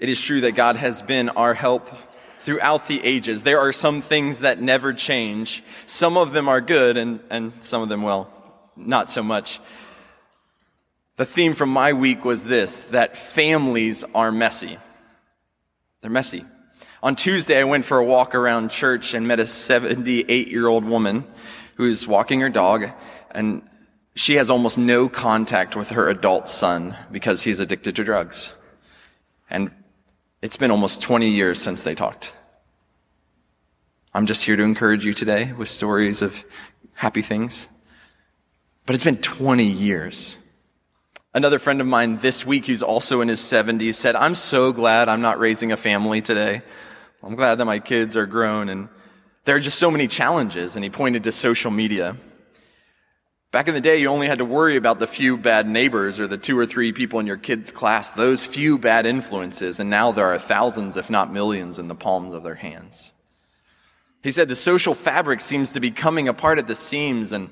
It is true that God has been our help throughout the ages. There are some things that never change. Some of them are good and, and some of them, well, not so much. The theme from my week was this, that families are messy. They're messy. On Tuesday, I went for a walk around church and met a 78 year old woman who's walking her dog and she has almost no contact with her adult son because he's addicted to drugs. And it's been almost 20 years since they talked. I'm just here to encourage you today with stories of happy things. But it's been 20 years. Another friend of mine this week, who's also in his 70s, said, I'm so glad I'm not raising a family today. I'm glad that my kids are grown and there are just so many challenges. And he pointed to social media. Back in the day, you only had to worry about the few bad neighbors or the two or three people in your kid's class, those few bad influences, and now there are thousands, if not millions, in the palms of their hands. He said the social fabric seems to be coming apart at the seams, and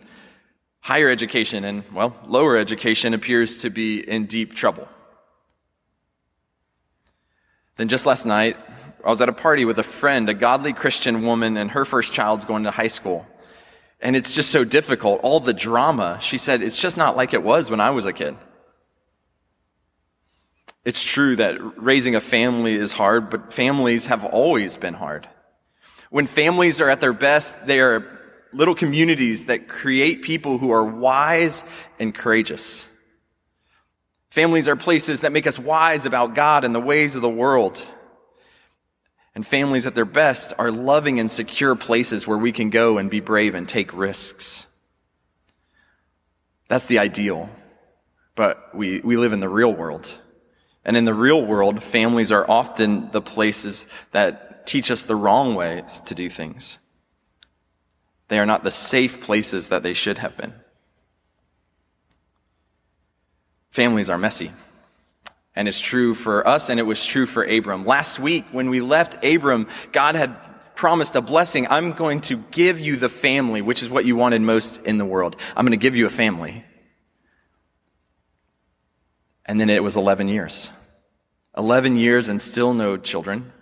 higher education and, well, lower education appears to be in deep trouble. Then just last night, I was at a party with a friend, a godly Christian woman, and her first child's going to high school. And it's just so difficult. All the drama. She said, it's just not like it was when I was a kid. It's true that raising a family is hard, but families have always been hard. When families are at their best, they are little communities that create people who are wise and courageous. Families are places that make us wise about God and the ways of the world. And families at their best are loving and secure places where we can go and be brave and take risks. That's the ideal. But we, we live in the real world. And in the real world, families are often the places that teach us the wrong ways to do things. They are not the safe places that they should have been. Families are messy. And it's true for us, and it was true for Abram. Last week, when we left Abram, God had promised a blessing. I'm going to give you the family, which is what you wanted most in the world. I'm going to give you a family. And then it was 11 years. 11 years and still no children.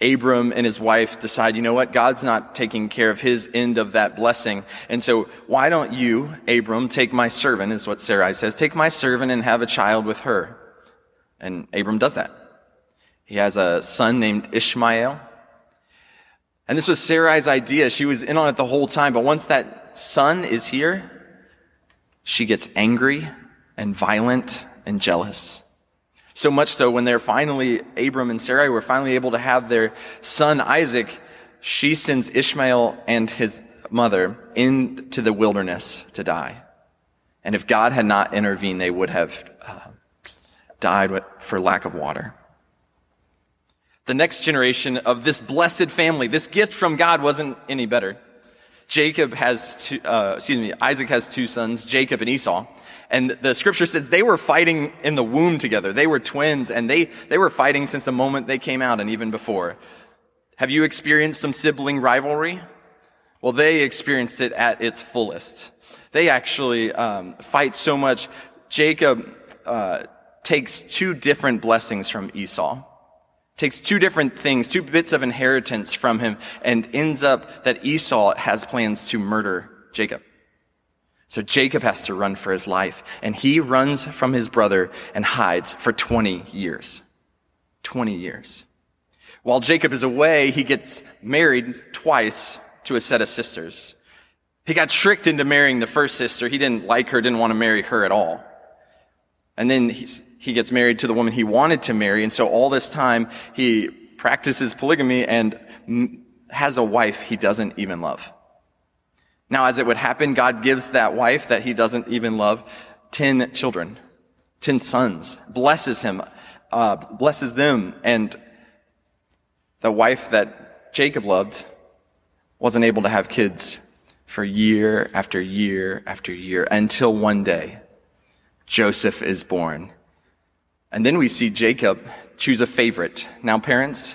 Abram and his wife decide, you know what? God's not taking care of his end of that blessing. And so why don't you, Abram, take my servant, is what Sarai says, take my servant and have a child with her. And Abram does that. He has a son named Ishmael. And this was Sarai's idea. She was in on it the whole time. But once that son is here, she gets angry and violent and jealous. So much so when they're finally, Abram and Sarai were finally able to have their son Isaac, she sends Ishmael and his mother into the wilderness to die. And if God had not intervened, they would have uh, died for lack of water. The next generation of this blessed family, this gift from God wasn't any better. Jacob has two, uh, excuse me, Isaac has two sons, Jacob and Esau. And the scripture says they were fighting in the womb together. They were twins and they, they were fighting since the moment they came out and even before. Have you experienced some sibling rivalry? Well, they experienced it at its fullest. They actually um, fight so much. Jacob uh, takes two different blessings from Esau. Takes two different things, two bits of inheritance from him, and ends up that Esau has plans to murder Jacob. So Jacob has to run for his life, and he runs from his brother and hides for 20 years. 20 years. While Jacob is away, he gets married twice to a set of sisters. He got tricked into marrying the first sister. He didn't like her, didn't want to marry her at all. And then he's, he gets married to the woman he wanted to marry. And so all this time he practices polygamy and has a wife he doesn't even love. Now, as it would happen, God gives that wife that he doesn't even love 10 children, 10 sons, blesses him, uh, blesses them. And the wife that Jacob loved wasn't able to have kids for year after year after year until one day Joseph is born and then we see Jacob choose a favorite. Now, parents,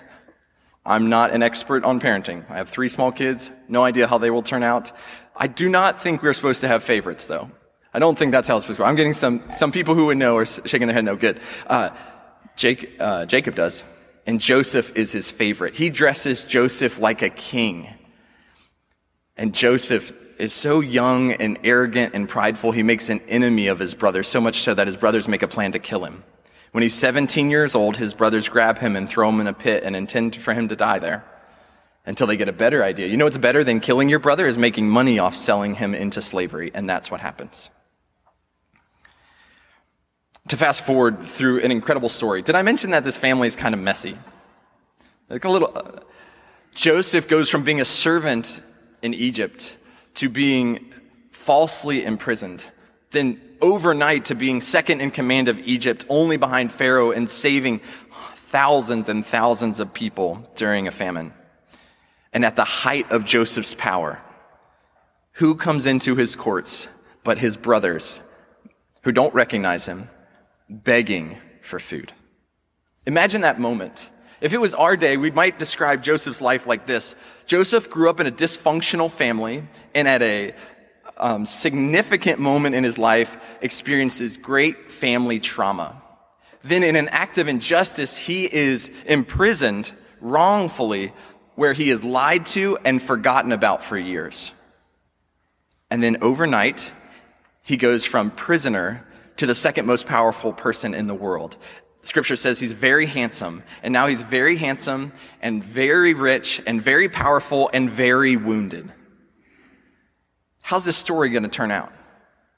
I'm not an expert on parenting. I have three small kids, no idea how they will turn out. I do not think we're supposed to have favorites, though. I don't think that's how it's supposed to go. I'm getting some, some people who would know are shaking their head no good. Uh, Jake, uh, Jacob does. And Joseph is his favorite. He dresses Joseph like a king. And Joseph is so young and arrogant and prideful, he makes an enemy of his brother, so much so that his brothers make a plan to kill him. When he's 17 years old, his brothers grab him and throw him in a pit and intend for him to die there until they get a better idea. You know what's better than killing your brother is making money off selling him into slavery, and that's what happens. To fast forward through an incredible story, did I mention that this family is kind of messy? Like a little. Uh, Joseph goes from being a servant in Egypt to being falsely imprisoned, then overnight to being second in command of Egypt, only behind Pharaoh and saving thousands and thousands of people during a famine. And at the height of Joseph's power, who comes into his courts but his brothers who don't recognize him, begging for food? Imagine that moment. If it was our day, we might describe Joseph's life like this. Joseph grew up in a dysfunctional family and at a um, significant moment in his life experiences great family trauma. Then in an act of injustice, he is imprisoned wrongfully where he is lied to and forgotten about for years. And then overnight, he goes from prisoner to the second most powerful person in the world. Scripture says he's very handsome, and now he's very handsome and very rich and very powerful and very wounded. How's this story going to turn out?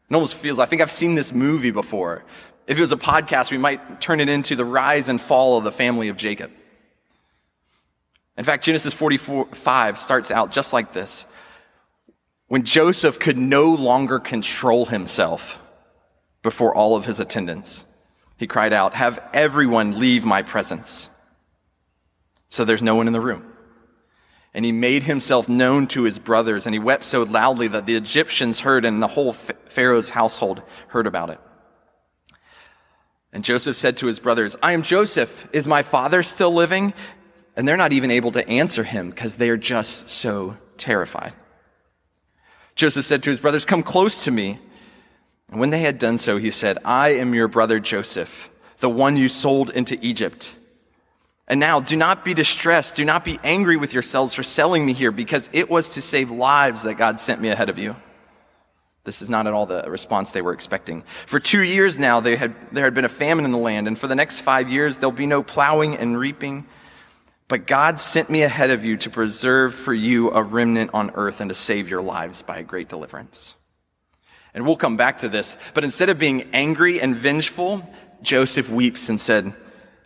It almost feels, I think I've seen this movie before. If it was a podcast, we might turn it into the rise and fall of the family of Jacob. In fact, Genesis 45 starts out just like this. When Joseph could no longer control himself before all of his attendants, he cried out, Have everyone leave my presence. So there's no one in the room. And he made himself known to his brothers, and he wept so loudly that the Egyptians heard, and the whole Pharaoh's household heard about it. And Joseph said to his brothers, I am Joseph. Is my father still living? And they're not even able to answer him because they are just so terrified. Joseph said to his brothers, Come close to me. And when they had done so, he said, I am your brother Joseph, the one you sold into Egypt. And now do not be distressed. Do not be angry with yourselves for selling me here because it was to save lives that God sent me ahead of you. This is not at all the response they were expecting. For two years now, had, there had been a famine in the land, and for the next five years, there'll be no plowing and reaping. But God sent me ahead of you to preserve for you a remnant on earth and to save your lives by a great deliverance. And we'll come back to this, but instead of being angry and vengeful, Joseph weeps and said,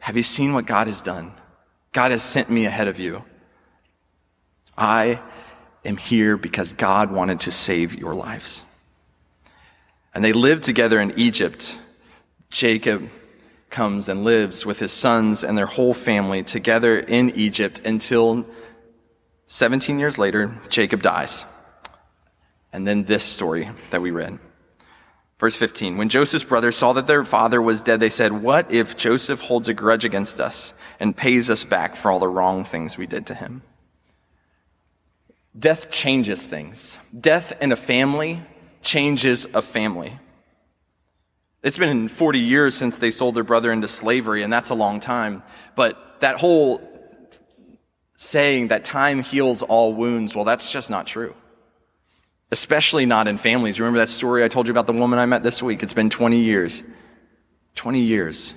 have you seen what God has done? God has sent me ahead of you. I am here because God wanted to save your lives. And they lived together in Egypt. Jacob comes and lives with his sons and their whole family together in Egypt until 17 years later, Jacob dies. And then this story that we read. Verse 15 When Joseph's brothers saw that their father was dead, they said, What if Joseph holds a grudge against us and pays us back for all the wrong things we did to him? Death changes things. Death in a family changes a family. It's been 40 years since they sold their brother into slavery, and that's a long time. But that whole saying that time heals all wounds, well, that's just not true especially not in families. Remember that story I told you about the woman I met this week? It's been 20 years. 20 years.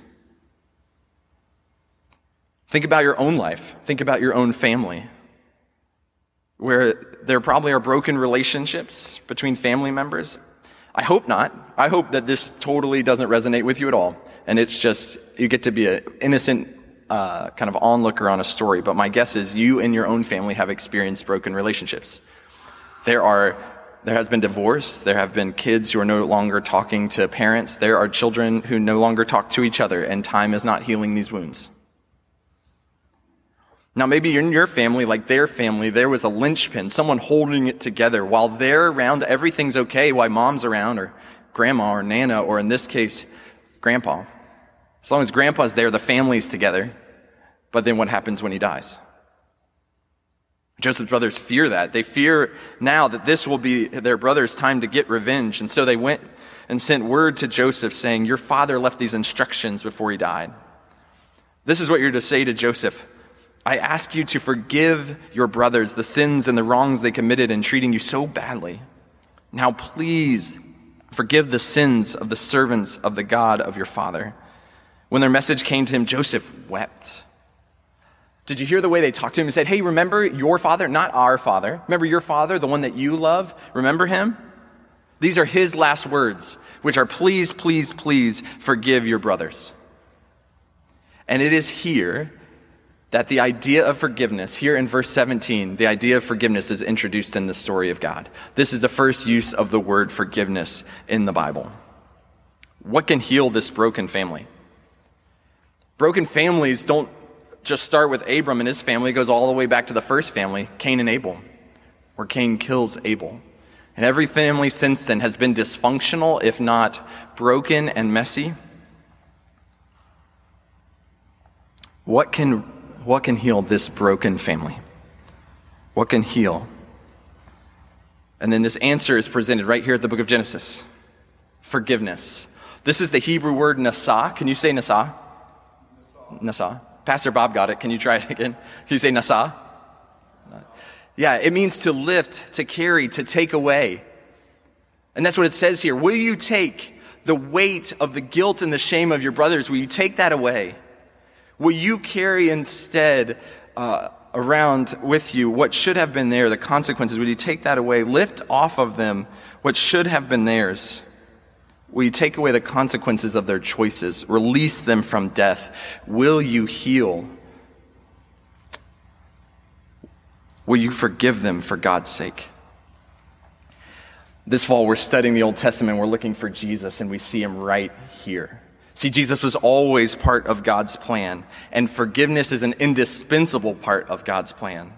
Think about your own life. Think about your own family. Where there probably are broken relationships between family members. I hope not. I hope that this totally doesn't resonate with you at all. And it's just, you get to be an innocent uh, kind of onlooker on a story. But my guess is you and your own family have experienced broken relationships. There are there has been divorce. There have been kids who are no longer talking to parents. There are children who no longer talk to each other, and time is not healing these wounds. Now, maybe in your family, like their family, there was a linchpin, someone holding it together. While they're around, everything's okay. While mom's around, or grandma, or nana, or in this case, grandpa. As long as grandpa's there, the family's together. But then what happens when he dies? Joseph's brothers fear that. They fear now that this will be their brother's time to get revenge. And so they went and sent word to Joseph saying, Your father left these instructions before he died. This is what you're to say to Joseph. I ask you to forgive your brothers the sins and the wrongs they committed in treating you so badly. Now, please forgive the sins of the servants of the God of your father. When their message came to him, Joseph wept. Did you hear the way they talked to him and said, Hey, remember your father, not our father? Remember your father, the one that you love? Remember him? These are his last words, which are, Please, please, please forgive your brothers. And it is here that the idea of forgiveness, here in verse 17, the idea of forgiveness is introduced in the story of God. This is the first use of the word forgiveness in the Bible. What can heal this broken family? Broken families don't just start with Abram and his family, it goes all the way back to the first family, Cain and Abel, where Cain kills Abel. And every family since then has been dysfunctional, if not broken and messy. What can what can heal this broken family? What can heal? And then this answer is presented right here at the book of Genesis forgiveness. This is the Hebrew word nasa. Can you say nasa? Nasa. Pastor Bob got it. Can you try it again? Can you say nasa? Yeah, it means to lift, to carry, to take away. And that's what it says here. Will you take the weight of the guilt and the shame of your brothers? Will you take that away? Will you carry instead uh, around with you what should have been there, the consequences? Will you take that away? Lift off of them what should have been theirs? Will you take away the consequences of their choices? Release them from death? Will you heal? Will you forgive them for God's sake? This fall, we're studying the Old Testament. We're looking for Jesus, and we see him right here. See, Jesus was always part of God's plan, and forgiveness is an indispensable part of God's plan.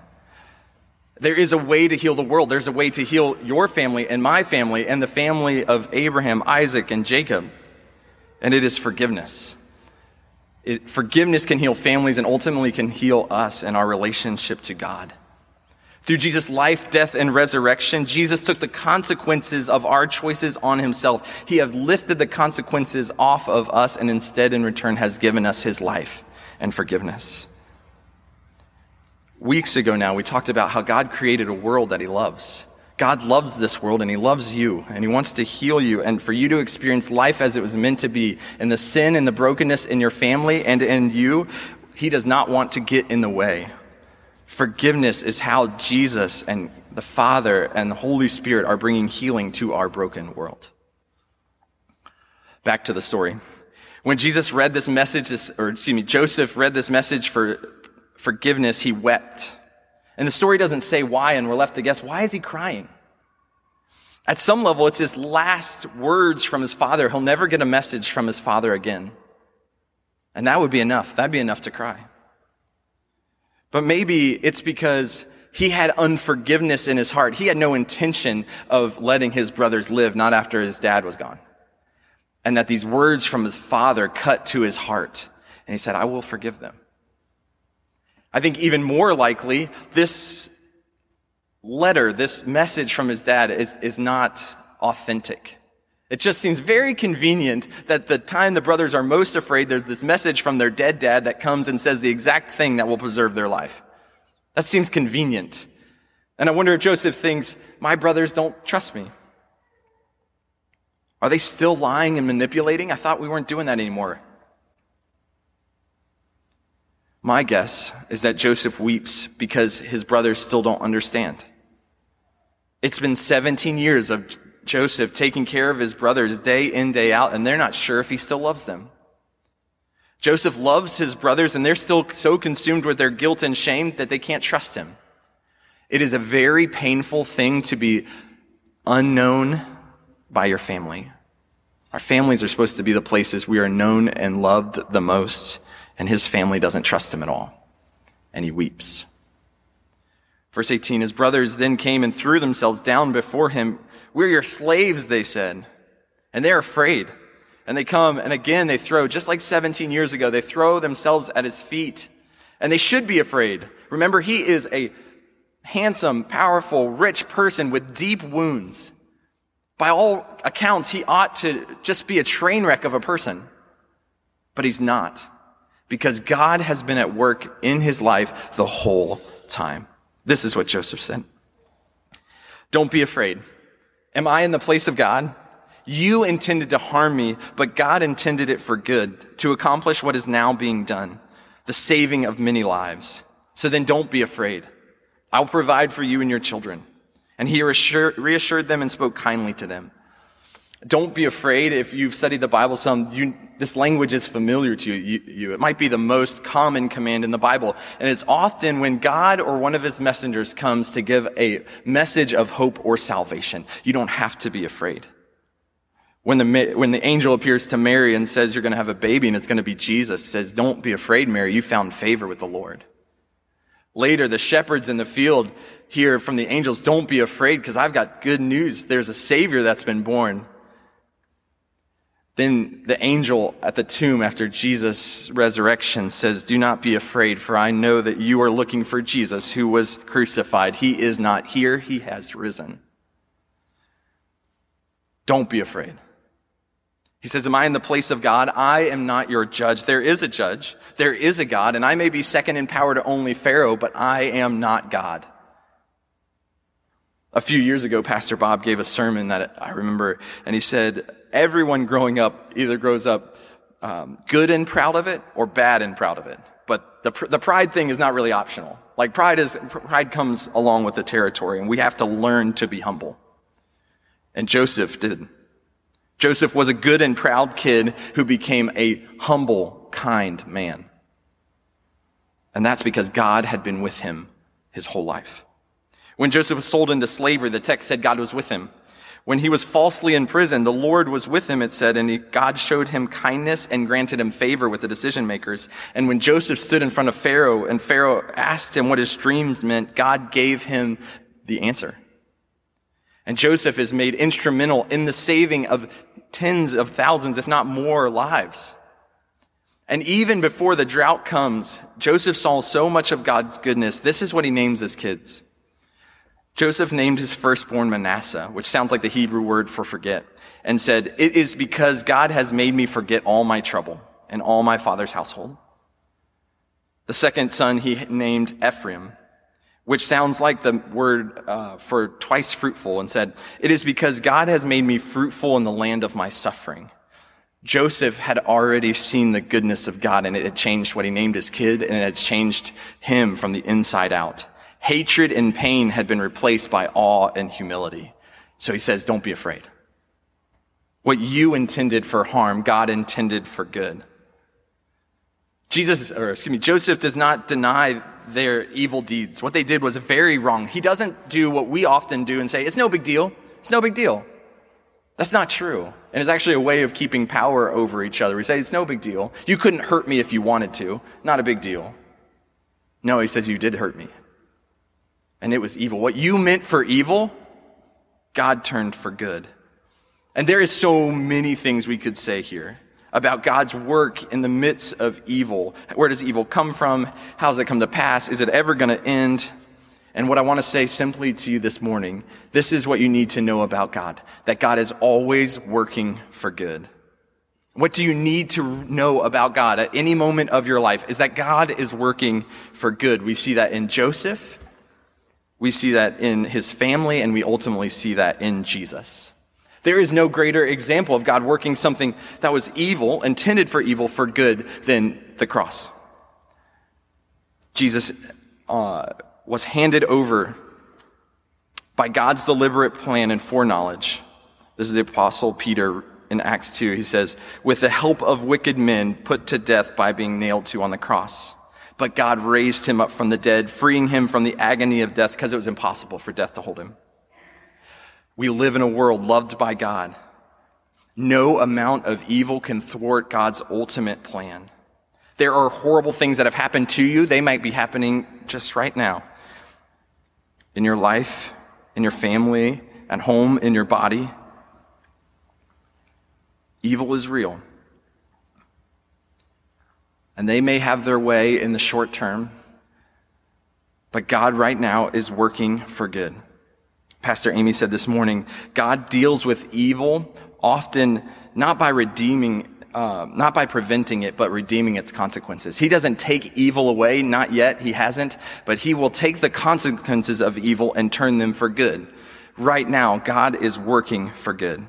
There is a way to heal the world. There's a way to heal your family and my family and the family of Abraham, Isaac, and Jacob. And it is forgiveness. It, forgiveness can heal families and ultimately can heal us and our relationship to God. Through Jesus' life, death, and resurrection, Jesus took the consequences of our choices on himself. He has lifted the consequences off of us and instead, in return, has given us his life and forgiveness. Weeks ago now, we talked about how God created a world that he loves. God loves this world and he loves you and he wants to heal you and for you to experience life as it was meant to be. And the sin and the brokenness in your family and in you, he does not want to get in the way. Forgiveness is how Jesus and the Father and the Holy Spirit are bringing healing to our broken world. Back to the story. When Jesus read this message, this, or excuse me, Joseph read this message for forgiveness, he wept. And the story doesn't say why, and we're left to guess why is he crying? At some level, it's his last words from his father. He'll never get a message from his father again. And that would be enough. That'd be enough to cry. But maybe it's because he had unforgiveness in his heart. He had no intention of letting his brothers live, not after his dad was gone. And that these words from his father cut to his heart. And he said, I will forgive them. I think even more likely, this letter, this message from his dad is, is not authentic. It just seems very convenient that the time the brothers are most afraid, there's this message from their dead dad that comes and says the exact thing that will preserve their life. That seems convenient. And I wonder if Joseph thinks, my brothers don't trust me. Are they still lying and manipulating? I thought we weren't doing that anymore. My guess is that Joseph weeps because his brothers still don't understand. It's been 17 years of Joseph taking care of his brothers day in, day out, and they're not sure if he still loves them. Joseph loves his brothers, and they're still so consumed with their guilt and shame that they can't trust him. It is a very painful thing to be unknown by your family. Our families are supposed to be the places we are known and loved the most, and his family doesn't trust him at all. And he weeps. Verse 18, his brothers then came and threw themselves down before him we're your slaves, they said. And they're afraid. And they come and again they throw, just like 17 years ago, they throw themselves at his feet. And they should be afraid. Remember, he is a handsome, powerful, rich person with deep wounds. By all accounts, he ought to just be a train wreck of a person. But he's not. Because God has been at work in his life the whole time. This is what Joseph said. Don't be afraid. Am I in the place of God? You intended to harm me, but God intended it for good, to accomplish what is now being done, the saving of many lives. So then don't be afraid. I'll provide for you and your children. And he reassured them and spoke kindly to them. Don't be afraid if you've studied the Bible some, you, this language is familiar to you, you. It might be the most common command in the Bible. And it's often when God or one of his messengers comes to give a message of hope or salvation. You don't have to be afraid. When the, when the angel appears to Mary and says you're going to have a baby and it's going to be Jesus, says, don't be afraid, Mary. You found favor with the Lord. Later, the shepherds in the field hear from the angels, don't be afraid because I've got good news. There's a savior that's been born. Then the angel at the tomb after Jesus' resurrection says, Do not be afraid, for I know that you are looking for Jesus who was crucified. He is not here, he has risen. Don't be afraid. He says, Am I in the place of God? I am not your judge. There is a judge. There is a God, and I may be second in power to only Pharaoh, but I am not God. A few years ago, Pastor Bob gave a sermon that I remember, and he said, everyone growing up either grows up um, good and proud of it or bad and proud of it. But the, the pride thing is not really optional. Like pride is, pride comes along with the territory and we have to learn to be humble. And Joseph did. Joseph was a good and proud kid who became a humble, kind man. And that's because God had been with him his whole life. When Joseph was sold into slavery, the text said God was with him. When he was falsely in prison, the Lord was with him, it said, and he, God showed him kindness and granted him favor with the decision makers. And when Joseph stood in front of Pharaoh and Pharaoh asked him what his dreams meant, God gave him the answer. And Joseph is made instrumental in the saving of tens of thousands, if not more, lives. And even before the drought comes, Joseph saw so much of God's goodness. This is what he names his kids. Joseph named his firstborn Manasseh, which sounds like the Hebrew word for forget, and said, It is because God has made me forget all my trouble and all my father's household. The second son he named Ephraim, which sounds like the word uh, for twice fruitful, and said, It is because God has made me fruitful in the land of my suffering. Joseph had already seen the goodness of God, and it had changed what he named his kid, and it had changed him from the inside out. Hatred and pain had been replaced by awe and humility. So he says, don't be afraid. What you intended for harm, God intended for good. Jesus, or excuse me, Joseph does not deny their evil deeds. What they did was very wrong. He doesn't do what we often do and say, it's no big deal. It's no big deal. That's not true. And it's actually a way of keeping power over each other. We say, it's no big deal. You couldn't hurt me if you wanted to. Not a big deal. No, he says, you did hurt me and it was evil. What you meant for evil, God turned for good. And there is so many things we could say here about God's work in the midst of evil. Where does evil come from? How does it come to pass? Is it ever going to end? And what I want to say simply to you this morning, this is what you need to know about God, that God is always working for good. What do you need to know about God at any moment of your life is that God is working for good. We see that in Joseph. We see that in his family, and we ultimately see that in Jesus. There is no greater example of God working something that was evil, intended for evil, for good than the cross. Jesus uh, was handed over by God's deliberate plan and foreknowledge. This is the Apostle Peter in Acts 2. He says, with the help of wicked men put to death by being nailed to on the cross. But God raised him up from the dead, freeing him from the agony of death because it was impossible for death to hold him. We live in a world loved by God. No amount of evil can thwart God's ultimate plan. There are horrible things that have happened to you. They might be happening just right now. In your life, in your family, at home, in your body. Evil is real. And they may have their way in the short term, but God right now is working for good. Pastor Amy said this morning, God deals with evil often not by redeeming um, not by preventing it, but redeeming its consequences. He doesn't take evil away, not yet, he hasn't, but he will take the consequences of evil and turn them for good. Right now, God is working for good.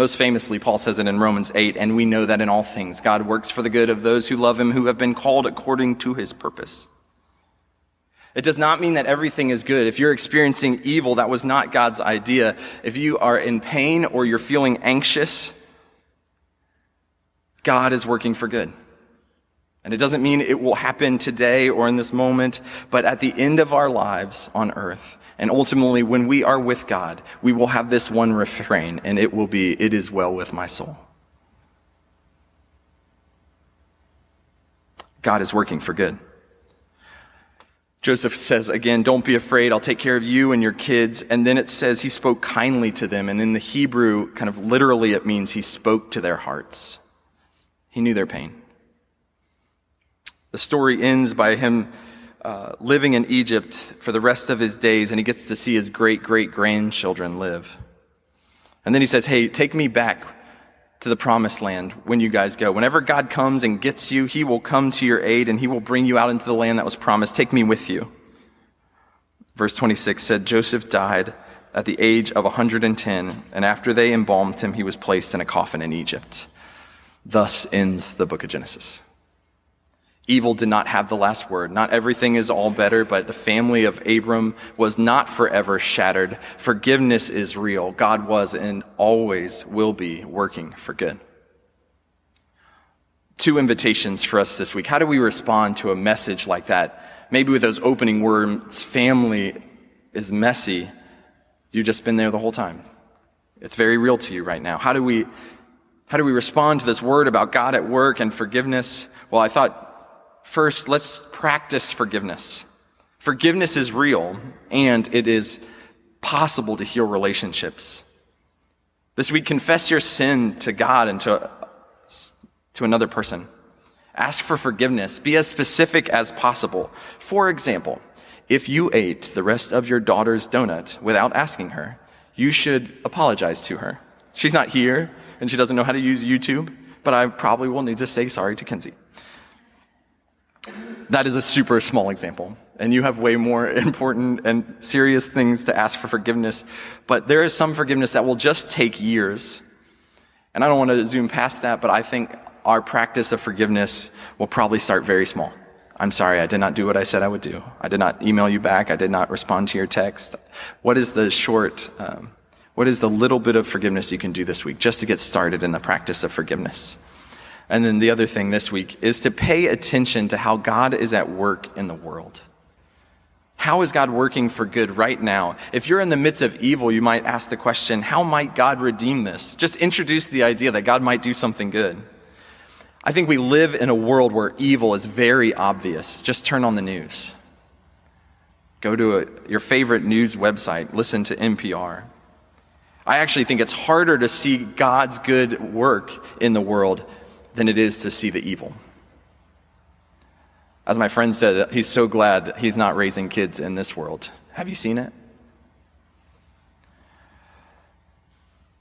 Most famously, Paul says it in Romans 8, and we know that in all things, God works for the good of those who love him, who have been called according to his purpose. It does not mean that everything is good. If you're experiencing evil, that was not God's idea. If you are in pain or you're feeling anxious, God is working for good. And it doesn't mean it will happen today or in this moment, but at the end of our lives on earth, and ultimately when we are with God, we will have this one refrain, and it will be, It is well with my soul. God is working for good. Joseph says again, don't be afraid. I'll take care of you and your kids. And then it says he spoke kindly to them. And in the Hebrew, kind of literally, it means he spoke to their hearts. He knew their pain. The story ends by him uh, living in Egypt for the rest of his days, and he gets to see his great great grandchildren live. And then he says, Hey, take me back to the promised land when you guys go. Whenever God comes and gets you, he will come to your aid and he will bring you out into the land that was promised. Take me with you. Verse 26 said, Joseph died at the age of 110, and after they embalmed him, he was placed in a coffin in Egypt. Thus ends the book of Genesis. Evil did not have the last word. Not everything is all better, but the family of Abram was not forever shattered. Forgiveness is real. God was and always will be working for good. Two invitations for us this week. How do we respond to a message like that? Maybe with those opening words, family is messy. You've just been there the whole time. It's very real to you right now. How do we how do we respond to this word about God at work and forgiveness? Well, I thought first, let's practice forgiveness. Forgiveness is real and it is possible to heal relationships. This week, confess your sin to God and to, to another person. Ask for forgiveness. Be as specific as possible. For example, if you ate the rest of your daughter's donut without asking her, you should apologize to her. She's not here and she doesn't know how to use YouTube, but I probably will need to say sorry to Kenzie. That is a super small example. And you have way more important and serious things to ask for forgiveness. But there is some forgiveness that will just take years. And I don't want to zoom past that, but I think our practice of forgiveness will probably start very small. I'm sorry, I did not do what I said I would do. I did not email you back. I did not respond to your text. What is the short, um, what is the little bit of forgiveness you can do this week just to get started in the practice of forgiveness? And then the other thing this week is to pay attention to how God is at work in the world. How is God working for good right now? If you're in the midst of evil, you might ask the question, how might God redeem this? Just introduce the idea that God might do something good. I think we live in a world where evil is very obvious. Just turn on the news. Go to a, your favorite news website, listen to NPR. I actually think it's harder to see God's good work in the world than it is to see the evil. As my friend said, he's so glad that he's not raising kids in this world. Have you seen it?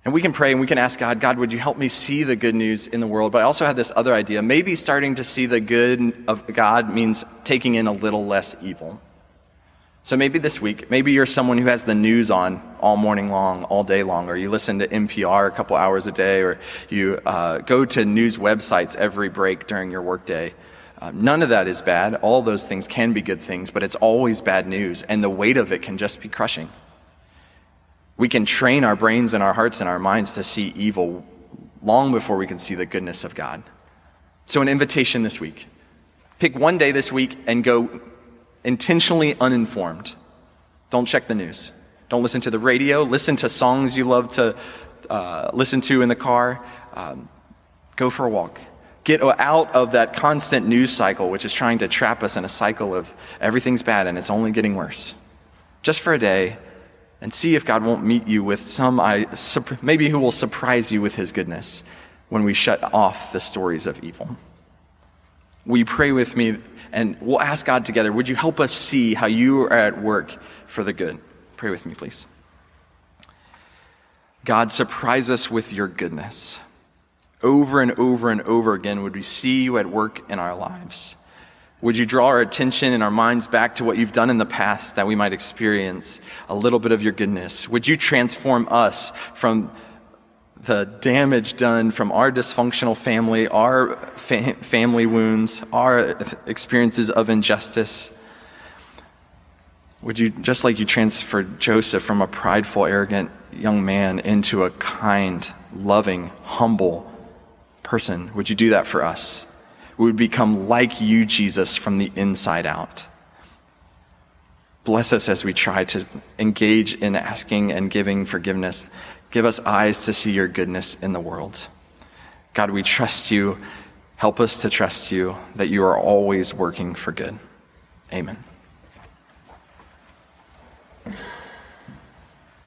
And we can pray and we can ask God, God, would you help me see the good news in the world? But I also had this other idea. Maybe starting to see the good of God means taking in a little less evil. So maybe this week, maybe you're someone who has the news on all morning long, all day long, or you listen to NPR a couple hours a day, or you uh, go to news websites every break during your workday. Uh, none of that is bad. All those things can be good things, but it's always bad news, and the weight of it can just be crushing. We can train our brains and our hearts and our minds to see evil long before we can see the goodness of God. So, an invitation this week. Pick one day this week and go intentionally uninformed. Don't check the news. Don't listen to the radio. Listen to songs you love to uh, listen to in the car. Um, go for a walk. Get out of that constant news cycle, which is trying to trap us in a cycle of everything's bad and it's only getting worse. Just for a day, and see if God won't meet you with some, maybe He will surprise you with His goodness when we shut off the stories of evil. Will you pray with me? And we'll ask God together, would you help us see how you are at work for the good? Pray with me, please. God, surprise us with your goodness. Over and over and over again, would we see you at work in our lives? Would you draw our attention and our minds back to what you've done in the past that we might experience a little bit of your goodness? Would you transform us from the damage done from our dysfunctional family, our fa- family wounds, our experiences of injustice? Would you, just like you transferred Joseph from a prideful, arrogant young man into a kind, loving, humble person, would you do that for us? We would become like you, Jesus, from the inside out. Bless us as we try to engage in asking and giving forgiveness. Give us eyes to see your goodness in the world. God, we trust you. Help us to trust you that you are always working for good. Amen.